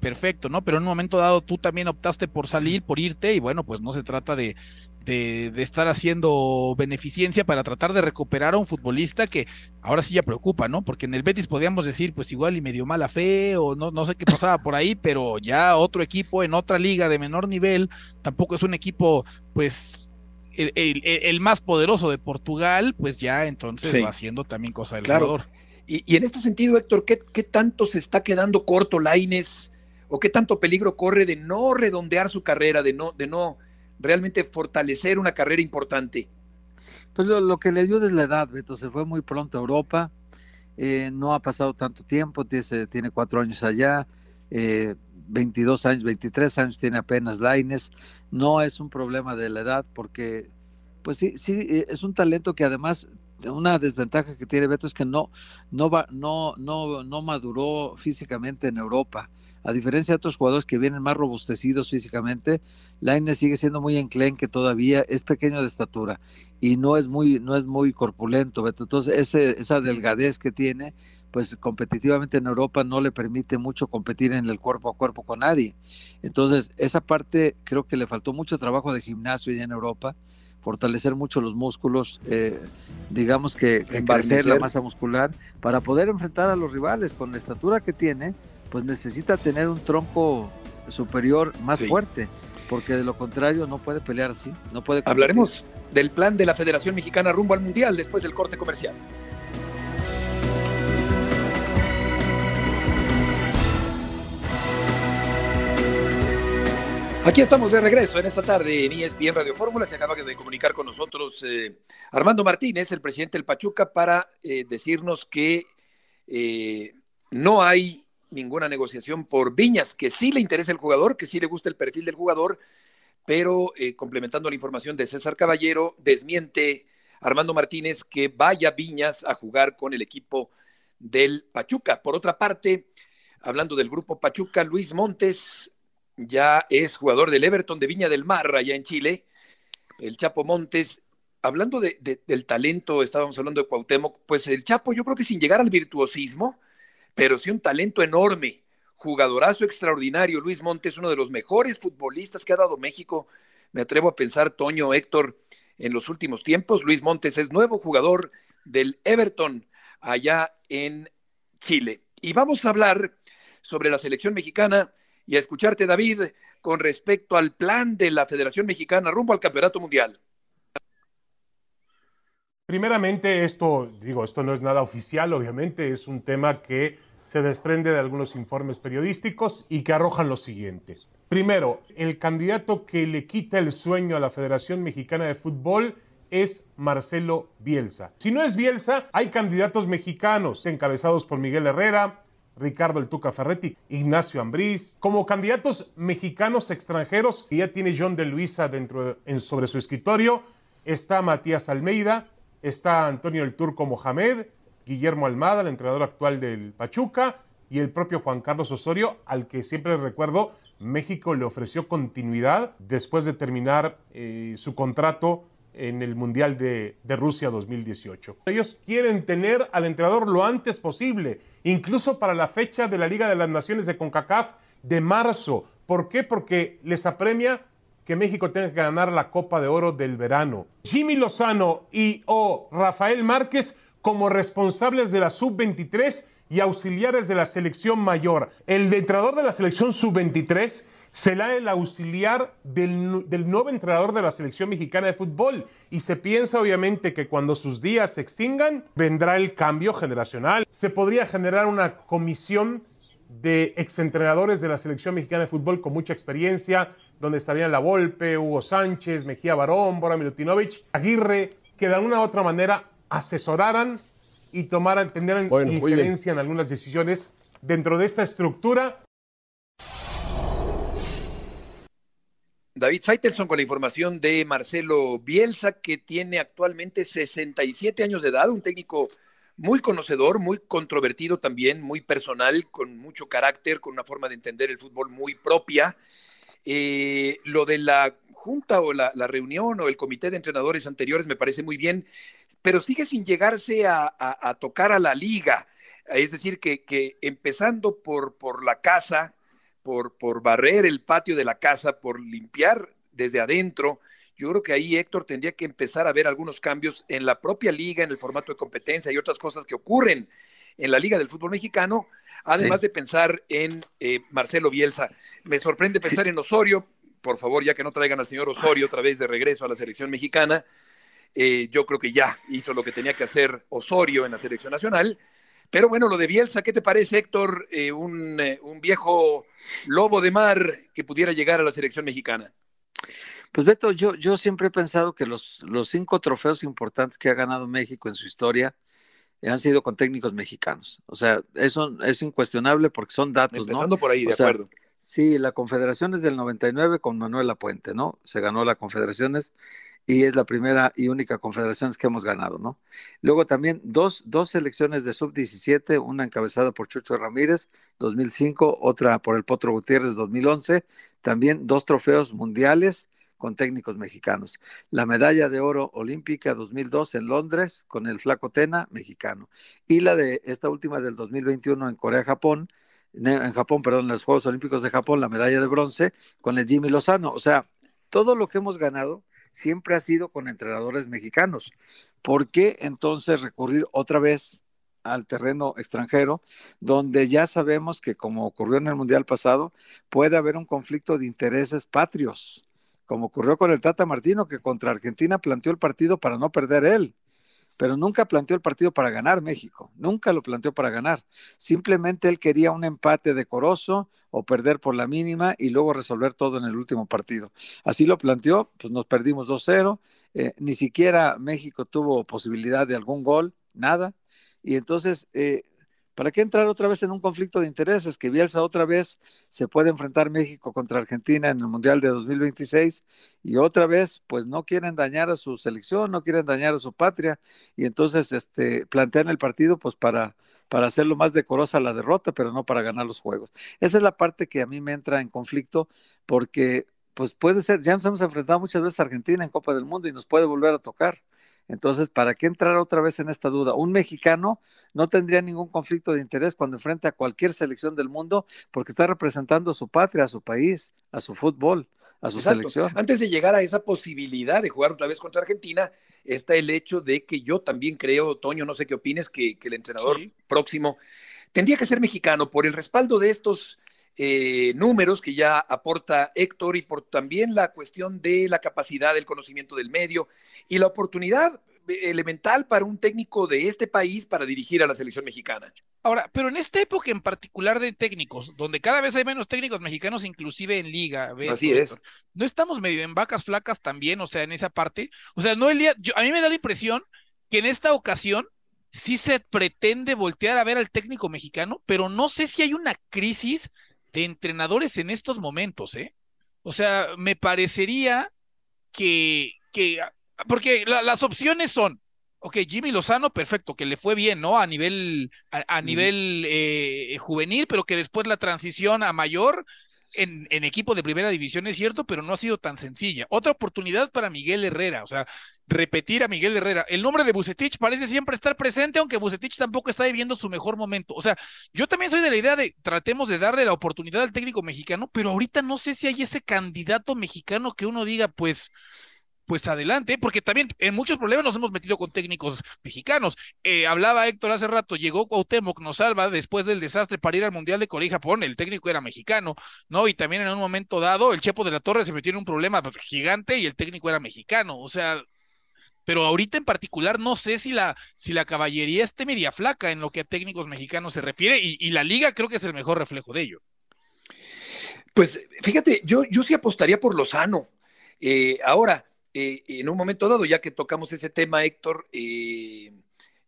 perfecto, ¿no? Pero en un momento dado tú también optaste por salir, por irte y bueno, pues no se trata de, de, estar haciendo beneficencia para tratar de recuperar a un futbolista que ahora sí ya preocupa, ¿no? Porque en el Betis podíamos decir, pues igual y medio mala fe o no, no sé qué pasaba por ahí, pero ya otro equipo en otra liga de menor nivel, tampoco es un equipo, pues el, más poderoso de Portugal, pues ya entonces va haciendo también cosa del jugador. Y, en este sentido, Héctor, ¿qué, tanto se está quedando corto Laines o qué tanto peligro corre de no redondear su carrera, de no, de no realmente fortalecer una carrera importante? Pues lo, que le dio es la edad, Beto, se fue muy pronto a Europa, eh, no ha pasado tanto tiempo, tiene, cuatro años allá, 22 eh, años, 23 años tiene apenas Laines, no es un problema de la edad porque pues sí, sí, eh, es un talento que además una desventaja que tiene Beto es que no, no, va, no, no, no maduró físicamente en Europa. A diferencia de otros jugadores que vienen más robustecidos físicamente, Laine sigue siendo muy enclenque todavía, es pequeño de estatura y no es muy, no es muy corpulento, Beto. Entonces, ese, esa delgadez que tiene, pues competitivamente en Europa no le permite mucho competir en el cuerpo a cuerpo con nadie. Entonces, esa parte creo que le faltó mucho trabajo de gimnasio ya en Europa fortalecer mucho los músculos, eh, digamos que, crecer la masa muscular para poder enfrentar a los rivales con la estatura que tiene, pues necesita tener un tronco superior más fuerte, porque de lo contrario no puede pelear así, no puede. Hablaremos del plan de la Federación Mexicana rumbo al Mundial después del corte comercial. Aquí estamos de regreso en esta tarde en ESPN Radio Fórmula. Se acaba de comunicar con nosotros eh, Armando Martínez, el presidente del Pachuca, para eh, decirnos que eh, no hay ninguna negociación por Viñas, que sí le interesa el jugador, que sí le gusta el perfil del jugador, pero complementando la información de César Caballero, desmiente Armando Martínez que vaya Viñas a jugar con el equipo del Pachuca. Por otra parte, hablando del grupo Pachuca, Luis Montes ya es jugador del Everton de Viña del Mar, allá en Chile. El Chapo Montes, hablando de, del talento, estábamos hablando de Cuauhtémoc, pues el Chapo yo creo que sin llegar al virtuosismo, pero sí un talento enorme, jugadorazo extraordinario. Luis Montes, uno de los mejores futbolistas que ha dado México, me atrevo a pensar, Toño, Héctor, en los últimos tiempos. Luis Montes es nuevo jugador del Everton allá en Chile. Y vamos a hablar sobre la selección mexicana y a escucharte, David, con respecto al plan de la Federación Mexicana rumbo al Campeonato Mundial. primeramente esto, digo, esto no es nada oficial, obviamente, es un tema que se desprende de algunos informes periodísticos y que arrojan lo siguiente. Primero, el candidato que le quita el sueño a la Federación Mexicana de Fútbol es Marcelo Bielsa. Si no es Bielsa, hay candidatos mexicanos encabezados por Miguel Herrera, Ricardo El Tuca Ferretti, Ignacio Ambriz, como candidatos mexicanos extranjeros ya tiene John de Luisa dentro en, sobre su escritorio, está Matías Almeida, está Antonio El Turco Mohamed, Guillermo Almada, el entrenador actual del Pachuca, y el propio Juan Carlos Osorio, al que siempre recuerdo, México le ofreció continuidad después de terminar eh, su contrato en el Mundial de, Rusia 2018. Ellos quieren tener al entrenador lo antes posible, incluso para la fecha de la Liga de las Naciones de CONCACAF de marzo. ¿Por qué? Porque les apremia que México tenga que ganar la Copa de Oro del verano. Jimmy Lozano y o Rafael Márquez como responsables de la sub-23 y auxiliares de la selección mayor. El entrenador de la selección sub-23 será el auxiliar del, del, nuevo entrenador de la selección mexicana de fútbol. Y se piensa obviamente que cuando sus días se extingan, vendrá el cambio generacional. Se podría generar una comisión de exentrenadores de la selección mexicana de fútbol con mucha experiencia, donde estarían La Volpe, Hugo Sánchez, Mejía Barón, Bora Milutinovich, Aguirre, que de alguna u otra manera asesoraran y tomaran, tendrían bueno, injerencia en algunas decisiones dentro de esta estructura. David Feitelson con la información de Marcelo Bielsa, que tiene actualmente 67 años de edad, un técnico muy conocedor, muy controvertido también, muy personal, con mucho carácter, con una forma de entender el fútbol muy propia. Eh, lo de la junta o la, reunión o el comité de entrenadores anteriores me parece muy bien, pero sigue sin llegarse a tocar a la liga. Es decir, que, que empezando por, por la casa, por, por barrer el patio de la casa, por limpiar desde adentro, yo creo que ahí Héctor tendría que empezar a ver algunos cambios en la propia liga, en el formato de competencia y otras cosas que ocurren en la liga del fútbol mexicano, además sí. de pensar en eh, Marcelo Bielsa. Me sorprende pensar sí. en Osorio, por favor, ya que no traigan al señor Osorio otra vez de regreso a la selección mexicana. Eh, yo creo que ya hizo lo que tenía que hacer Osorio en la selección nacional. Pero bueno, lo de Bielsa, ¿qué te parece, Héctor? Eh, un, un, viejo lobo de mar que pudiera llegar a la selección mexicana. Pues Beto, yo, yo siempre he pensado que los, los cinco trofeos importantes que ha ganado México en su historia han sido con técnicos mexicanos. O sea, eso es incuestionable porque son datos, Empezando ¿no? por ahí, de o sea, acuerdo. Sí, la Confederación es del 99 con Manuel Lapuente, ¿no? Se ganó la Confederaciones y es la primera y única confederación que hemos ganado, ¿no? Luego también dos, dos selecciones de sub-17, una encabezada por Chucho Ramírez, 2005, otra por el Potro Gutiérrez, 2011, también dos trofeos mundiales con técnicos mexicanos. La medalla de oro olímpica 2002 en Londres con el Flaco Tena, mexicano. Y la de esta última del 2021 en Corea-Japón, en Japón, perdón, en los Juegos Olímpicos de Japón, la medalla de bronce con el Jimmy Lozano. O sea, todo lo que hemos ganado siempre ha sido con entrenadores mexicanos. ¿Por qué entonces recurrir otra vez al terreno extranjero, donde ya sabemos que, como ocurrió en el Mundial pasado, puede haber un conflicto de intereses patrios, como ocurrió con el Tata Martino, que contra Argentina planteó el partido para no perder él, pero nunca planteó el partido para ganar México, nunca lo planteó para ganar. Simplemente él quería un empate decoroso o perder por la mínima y luego resolver todo en el último partido. Así lo planteó, pues nos perdimos 2-0, eh, ni siquiera México tuvo posibilidad de algún gol, nada. Y entonces, eh, ¿para qué entrar otra vez en un conflicto de intereses? Que Bielsa otra vez se puede enfrentar México contra Argentina en el Mundial de 2026 y otra vez, pues no quieren dañar a su selección, no quieren dañar a su patria y entonces este, plantean el partido pues para, para hacerlo más decorosa la derrota, pero no para ganar los juegos. Esa es la parte que a mí me entra en conflicto porque pues puede ser, ya nos hemos enfrentado muchas veces a Argentina en Copa del Mundo y nos puede volver a tocar. Entonces, ¿para qué entrar otra vez en esta duda? Un mexicano no tendría ningún conflicto de interés cuando enfrenta a cualquier selección del mundo porque está representando a su patria, a su país, a su fútbol, a su Exacto. selección. Antes de llegar a esa posibilidad de jugar otra vez contra Argentina, está el hecho de que yo también creo, Toño, no sé qué opines, que, que el entrenador sí. próximo tendría que ser mexicano por el respaldo de estos eh, números que ya aporta Héctor y por también la cuestión de la capacidad, del conocimiento del medio y la oportunidad, elemental para un técnico de este país para dirigir a la selección mexicana. Ahora, pero en esta época en particular de técnicos, donde cada vez hay menos técnicos mexicanos, inclusive en liga, así es. No estamos medio en vacas flacas también, o sea, en esa parte. O sea, no el día, a mí me da la impresión que en esta ocasión sí se pretende voltear a ver al técnico mexicano, pero no sé si hay una crisis de entrenadores en estos momentos, ¿eh? O sea, me parecería que, que porque las opciones son, ok, Jimmy Lozano, perfecto, que le fue bien, ¿no? A nivel, a, nivel eh, juvenil, pero que después la transición a mayor en, equipo de primera división es cierto, pero no ha sido tan sencilla. Otra oportunidad para Miguel Herrera, o sea, repetir a Miguel Herrera. El nombre de Bucetich parece siempre estar presente, aunque Bucetich tampoco está viviendo su mejor momento. O sea, yo también soy de la idea de tratemos de darle la oportunidad al técnico mexicano, pero ahorita no sé si hay ese candidato mexicano que uno diga, pues, pues adelante, porque también en muchos problemas nos hemos metido con técnicos mexicanos. Eh, hablaba Héctor hace rato, llegó Cuauhtémoc, nos salva después del desastre para ir al Mundial de Corea y Japón, el técnico era mexicano, ¿no? Y también en un momento dado, el Chepo de la Torre se metió en un problema gigante y el técnico era mexicano, o sea, pero ahorita en particular no sé si la, si la caballería esté media flaca en lo que a técnicos mexicanos se refiere y, y la liga creo que es el mejor reflejo de ello. Pues fíjate, yo, yo sí apostaría por Lozano. Eh, ahora, eh, en un momento dado, ya que tocamos ese tema, Héctor, eh,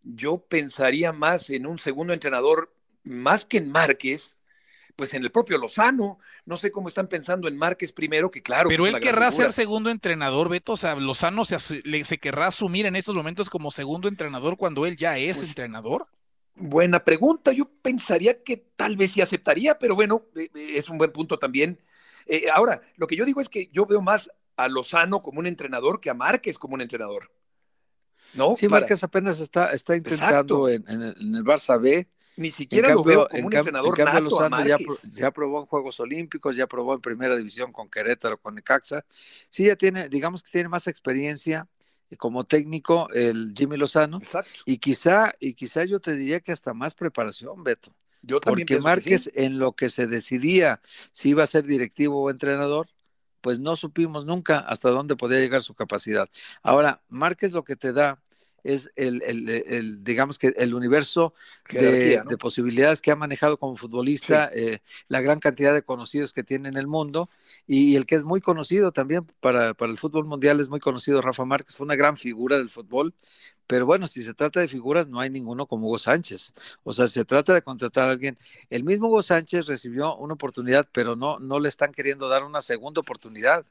yo pensaría más en un segundo entrenador, más que en Márquez, pues en el propio Lozano. No sé cómo están pensando en Márquez primero, que claro. Pero él querrá ser segundo entrenador, Beto. O sea, Lozano se, se, querrá asumir en estos momentos como segundo entrenador cuando él ya es pues, entrenador. Buena pregunta. Yo pensaría que tal vez sí aceptaría, pero bueno, eh, es un buen punto también. ahora, lo que yo digo es que yo veo más a Lozano como un entrenador que a Márquez como un entrenador. ¿No? Sí, Márquez apenas está, está intentando en, el, Barça B. Ni siquiera lo veo como un entrenador nato Lozano ya, ya, probó en Juegos Olímpicos, ya probó en Primera División con Querétaro, con Necaxa. Sí, ya tiene, digamos que tiene más experiencia como técnico el Jimmy Lozano. Exacto. Y quizá, y quizá yo te diría que hasta más preparación, Beto. Yo también Porque Márquez, en lo que se decidía si iba a ser directivo o entrenador, pues no supimos nunca hasta dónde podía llegar su capacidad. Ahora, Márquez lo que te da es el, el, digamos que el universo de, posibilidades que ha manejado como futbolista, eh, la gran cantidad de conocidos que tiene en el mundo y, el que es muy conocido también para, para, el fútbol mundial, es muy conocido Rafa Márquez, fue una gran figura del fútbol, pero bueno, si se trata de figuras, no hay ninguno como Hugo Sánchez. O sea, se trata de contratar a alguien. El mismo Hugo Sánchez recibió una oportunidad, pero no, no le están queriendo dar una segunda oportunidad.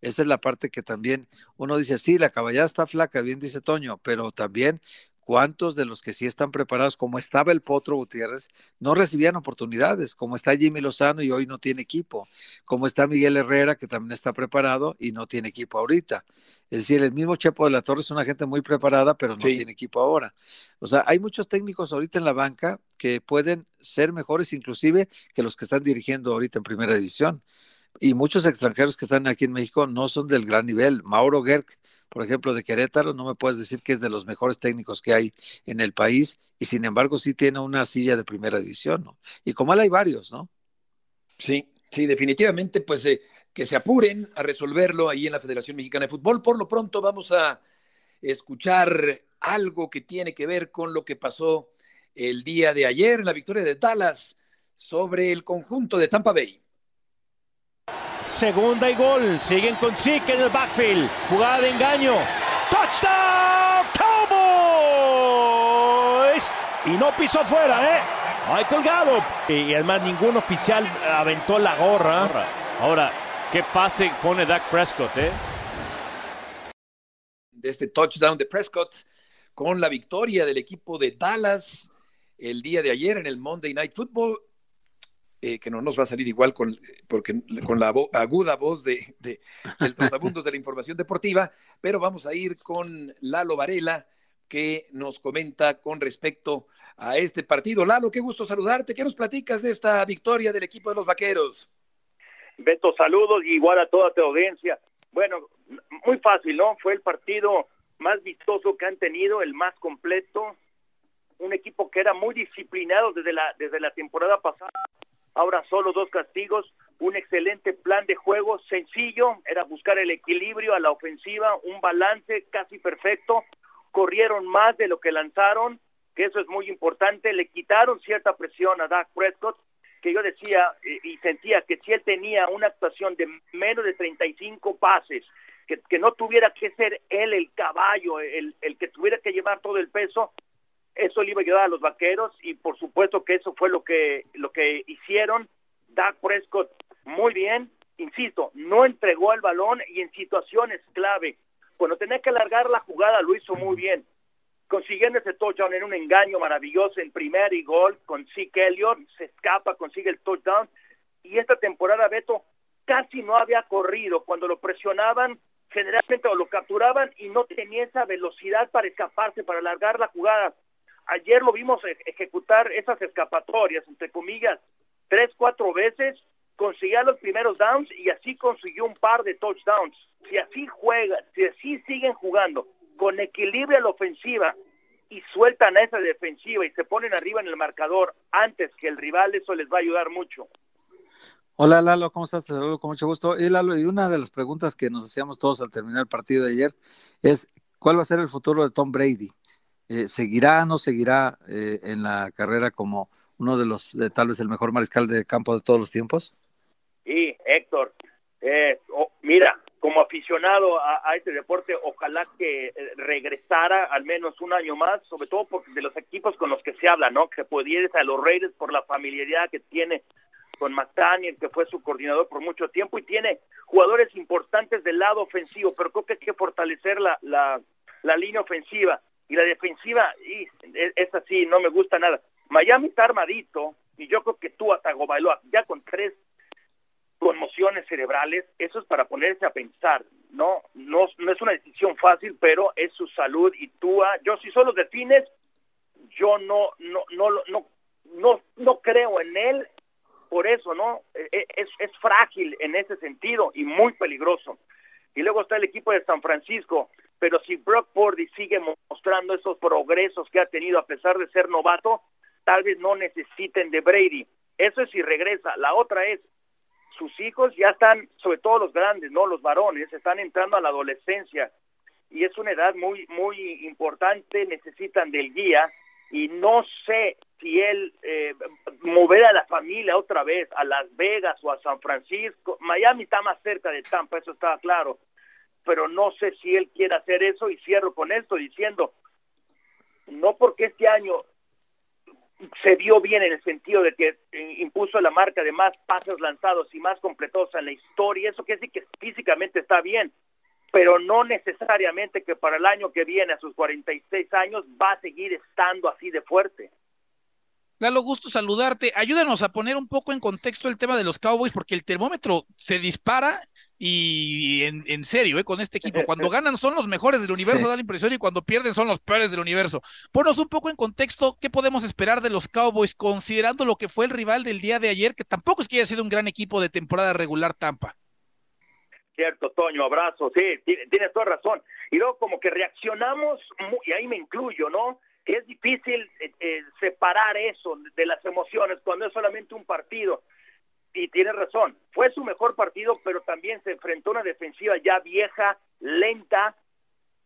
Esa es la parte que también uno dice, sí, la caballada está flaca, bien dice Toño, pero también cuántos de los que sí están preparados, como estaba el Potro Gutiérrez, no recibían oportunidades, como está Jimmy Lozano y hoy no tiene equipo, como está Miguel Herrera, que también está preparado y no tiene equipo ahorita. Es decir, el mismo Chepo de la Torre es una gente muy preparada, pero no tiene equipo ahora. O sea, hay muchos técnicos ahorita en la banca que pueden ser mejores inclusive que los que están dirigiendo ahorita en primera división y muchos extranjeros que están aquí en México no son del gran nivel. Mauro Gerg, por ejemplo, de Querétaro, no me puedes decir que es de los mejores técnicos que hay en el país y sin embargo sí tiene una silla de primera división, ¿no? Y como él hay varios, ¿no? Sí, sí, definitivamente, pues eh, que se apuren a resolverlo ahí en la Federación Mexicana de Fútbol. Por lo pronto vamos a escuchar algo que tiene que ver con lo que pasó el día de ayer en la victoria de Dallas sobre el conjunto de Tampa Bay. Segunda y gol. Siguen con Zeke en el backfield. Jugada de engaño. ¡Touchdown! ¡Cowboys! Y no pisó fuera, ¿eh? Michael Gallup. Y además ningún oficial aventó la gorra. Ahora, ¿qué pase pone Dak Prescott, eh? De este touchdown de Prescott con la victoria del equipo de Dallas el día de ayer en el Monday Night Football eh, que no nos va a salir igual con, porque, con la aguda voz de, de, del Trotabundos de la Información Deportiva, pero vamos a ir con Lalo Varela, que nos comenta con respecto a este partido. Lalo, qué gusto saludarte. ¿Qué nos platicas de esta victoria del equipo de los Vaqueros? Beto, saludos y igual a toda tu audiencia. Bueno, muy fácil, ¿no? Fue el partido más vistoso que han tenido, el más completo, un equipo que era muy disciplinado desde la, desde la temporada pasada, ahora solo dos castigos, un excelente plan de juego sencillo, era buscar el equilibrio a la ofensiva, un balance casi perfecto, corrieron más de lo que lanzaron, que eso es muy importante, le quitaron cierta presión a Dak Prescott, que yo decía eh, y sentía que si él tenía una actuación de menos de 35 pases, que, que no tuviera que ser él el caballo, el, el que tuviera que llevar todo el peso, eso le iba a ayudar a los vaqueros y por supuesto que eso fue lo que lo que hicieron. Dak Prescott muy bien. Insisto no entregó el balón y en situaciones clave cuando tenía que alargar la jugada lo hizo muy bien. Consiguiendo ese touchdown en un engaño maravilloso en primer gol con Zeke Elliott se escapa consigue el touchdown. Y esta temporada Beto casi no había corrido. Cuando lo presionaban generalmente lo capturaban y no tenía esa velocidad para escaparse para alargar la jugada ayer lo vimos e-, ejecutar esas escapatorias, entre comillas, tres, cuatro veces, conseguía los primeros downs y así consiguió un par de touchdowns. Si así juega, si así siguen jugando con equilibrio en la ofensiva y sueltan a esa defensiva y se ponen arriba en el marcador antes que el rival, eso les va a ayudar mucho. Hola Lalo, ¿cómo estás? Te saludo con mucho gusto. Y Lalo, y una de las preguntas que nos hacíamos todos al terminar el partido de ayer es, ¿cuál va a ser el futuro de Tom Brady? Eh, ¿seguirá no seguirá eh, en la carrera como uno de los, tal vez el mejor mariscal de campo de todos los tiempos? Sí, Héctor, eh, mira, como aficionado a, este deporte, ojalá que regresara al menos un año más, sobre todo porque de los equipos con los que se habla, ¿no? Que pudiera a los Raiders por la familiaridad que tiene con McDaniel, que fue su coordinador por mucho tiempo y tiene jugadores importantes del lado ofensivo, pero creo que hay que fortalecer la, la línea ofensiva y la defensiva, es, así, no me gusta nada. Miami está armadito, y yo creo que tú hasta Bailoa, ya con tres conmociones cerebrales, eso es para ponerse a pensar, no, no, no es una decisión fácil, pero es su salud y tú, yo si son los defines, yo no, no, no, no, no, no creo en él, por eso, ¿no? E, e, es, es frágil en ese sentido y muy peligroso. Y luego está el equipo de San Francisco, pero si Brock Purdy sigue mostrando esos progresos que ha tenido a pesar de ser novato, tal vez no necesiten de Brady. Eso es si regresa. La otra es, sus hijos ya están, sobre todo los grandes, no los varones, están entrando a la adolescencia y es una edad muy, muy importante, necesitan del guía y no sé si él eh, mover a la familia otra vez a Las Vegas o a San Francisco. Miami está más cerca de Tampa, eso está claro pero no sé si él quiere hacer eso y cierro con esto diciendo, no porque este año se vio bien en el sentido de que eh, impuso la marca de más pases lanzados y más completados en la historia, eso quiere decir que físicamente está bien, pero no necesariamente que para el año que viene, a sus 46 años, va a seguir estando así de fuerte. Lalo, gusto saludarte. Ayúdanos a poner un poco en contexto el tema de los Cowboys, porque el termómetro se dispara y en, serio, ¿eh? con este equipo. Cuando ganan son los mejores del universo, da la impresión, y cuando pierden son los peores del universo. Ponos un poco en contexto, ¿qué podemos esperar de los Cowboys, considerando lo que fue el rival del día de ayer, que tampoco es que haya sido un gran equipo de temporada regular Tampa? Cierto, Toño, abrazo, sí, tienes toda razón. Y luego como que reaccionamos, y ahí me incluyo, ¿no? Es difícil eh, eh, separar eso de las emociones cuando es solamente un partido. Y tiene razón, fue su mejor partido, pero también se enfrentó a una defensiva ya vieja, lenta.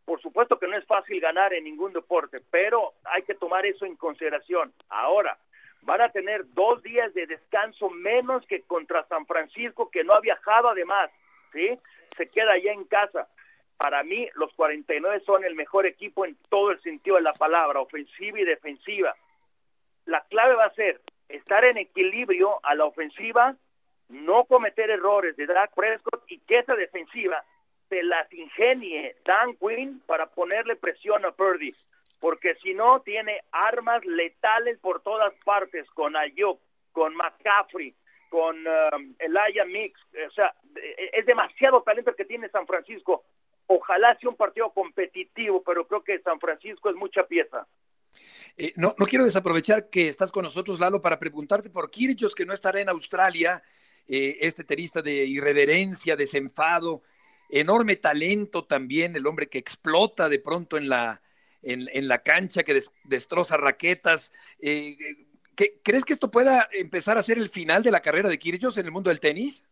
Por supuesto que no es fácil ganar en ningún deporte, pero hay que tomar eso en consideración. Ahora, van a tener dos días de descanso menos que contra San Francisco, que no ha viajado además, ¿sí? Se queda allá en casa para mí los 49 son el mejor equipo en todo el sentido de la palabra, ofensiva y defensiva. La clave va a ser estar en equilibrio a la ofensiva, no cometer errores de Dak Prescott y que esa defensiva se las ingenie Dan Quinn para ponerle presión a Purdy, porque si no tiene armas letales por todas partes con Ayuk, con McCaffrey, con um, Elijah Mix, o sea, es demasiado talento que tiene San Francisco Ojalá sea un partido competitivo, pero creo que San Francisco es mucha pieza. Eh, no, no quiero desaprovechar que estás con nosotros, Lalo, para preguntarte por Kirchhoff, que no estará en Australia, eh, este terista de irreverencia, desenfado, enorme talento también, el hombre que explota de pronto en la, en, la cancha, que destroza raquetas. Eh, ¿Crees que esto pueda empezar a ser el final de la carrera de Kirchhoff en el mundo del tenis?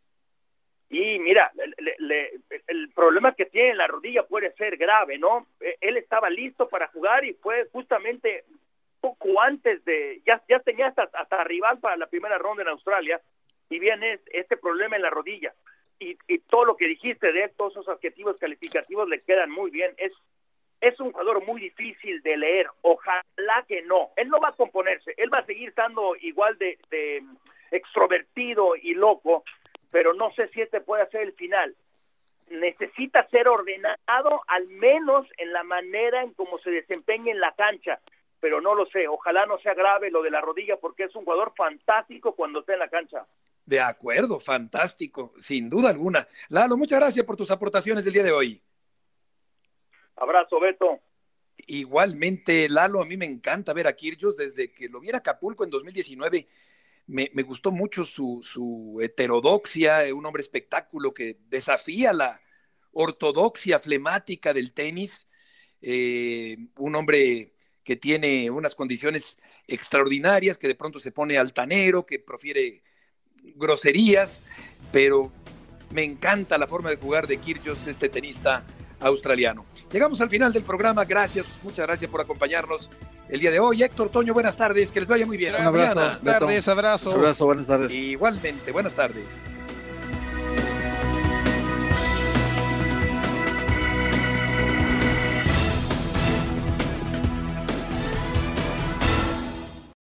Y mira, le, le, el problema que tiene en la rodilla puede ser grave, ¿no? E, él estaba listo para jugar y fue justamente poco antes de, ya, ya tenía hasta, hasta rival para la primera ronda en Australia, y viene este problema en la rodilla. Y, y todo lo que dijiste de todos esos adjetivos calificativos le quedan muy bien. Es, es un jugador muy difícil de leer. Ojalá que no. Él no va a componerse. Él va a seguir estando igual de, de extrovertido y loco, pero no sé si este puede ser el final. Necesita ser ordenado, al menos en la manera en cómo se desempeña en la cancha pero no lo sé. Ojalá no sea grave lo de la rodilla porque es un jugador fantástico cuando está en la cancha. De acuerdo, fantástico, sin duda alguna. Lalo, muchas gracias por tus aportaciones del día de hoy. Abrazo, Beto. Igualmente, Lalo, a mí me encanta ver a Kirchhoff desde que lo vi en Acapulco en 2019. Me, gustó mucho su, su, heterodoxia, un hombre espectáculo que desafía la ortodoxia flemática del tenis, eh, un hombre que tiene unas condiciones extraordinarias, que de pronto se pone altanero, que profiere groserías, pero me encanta la forma de jugar de Kirchhoff, este tenista australiano. Llegamos al final del programa, gracias, muchas gracias por acompañarnos el día de hoy. Héctor Toño, buenas tardes, que les vaya muy bien. Gracias, buenas tardes, abrazo. Abrazo, buenas tardes. Igualmente, buenas tardes.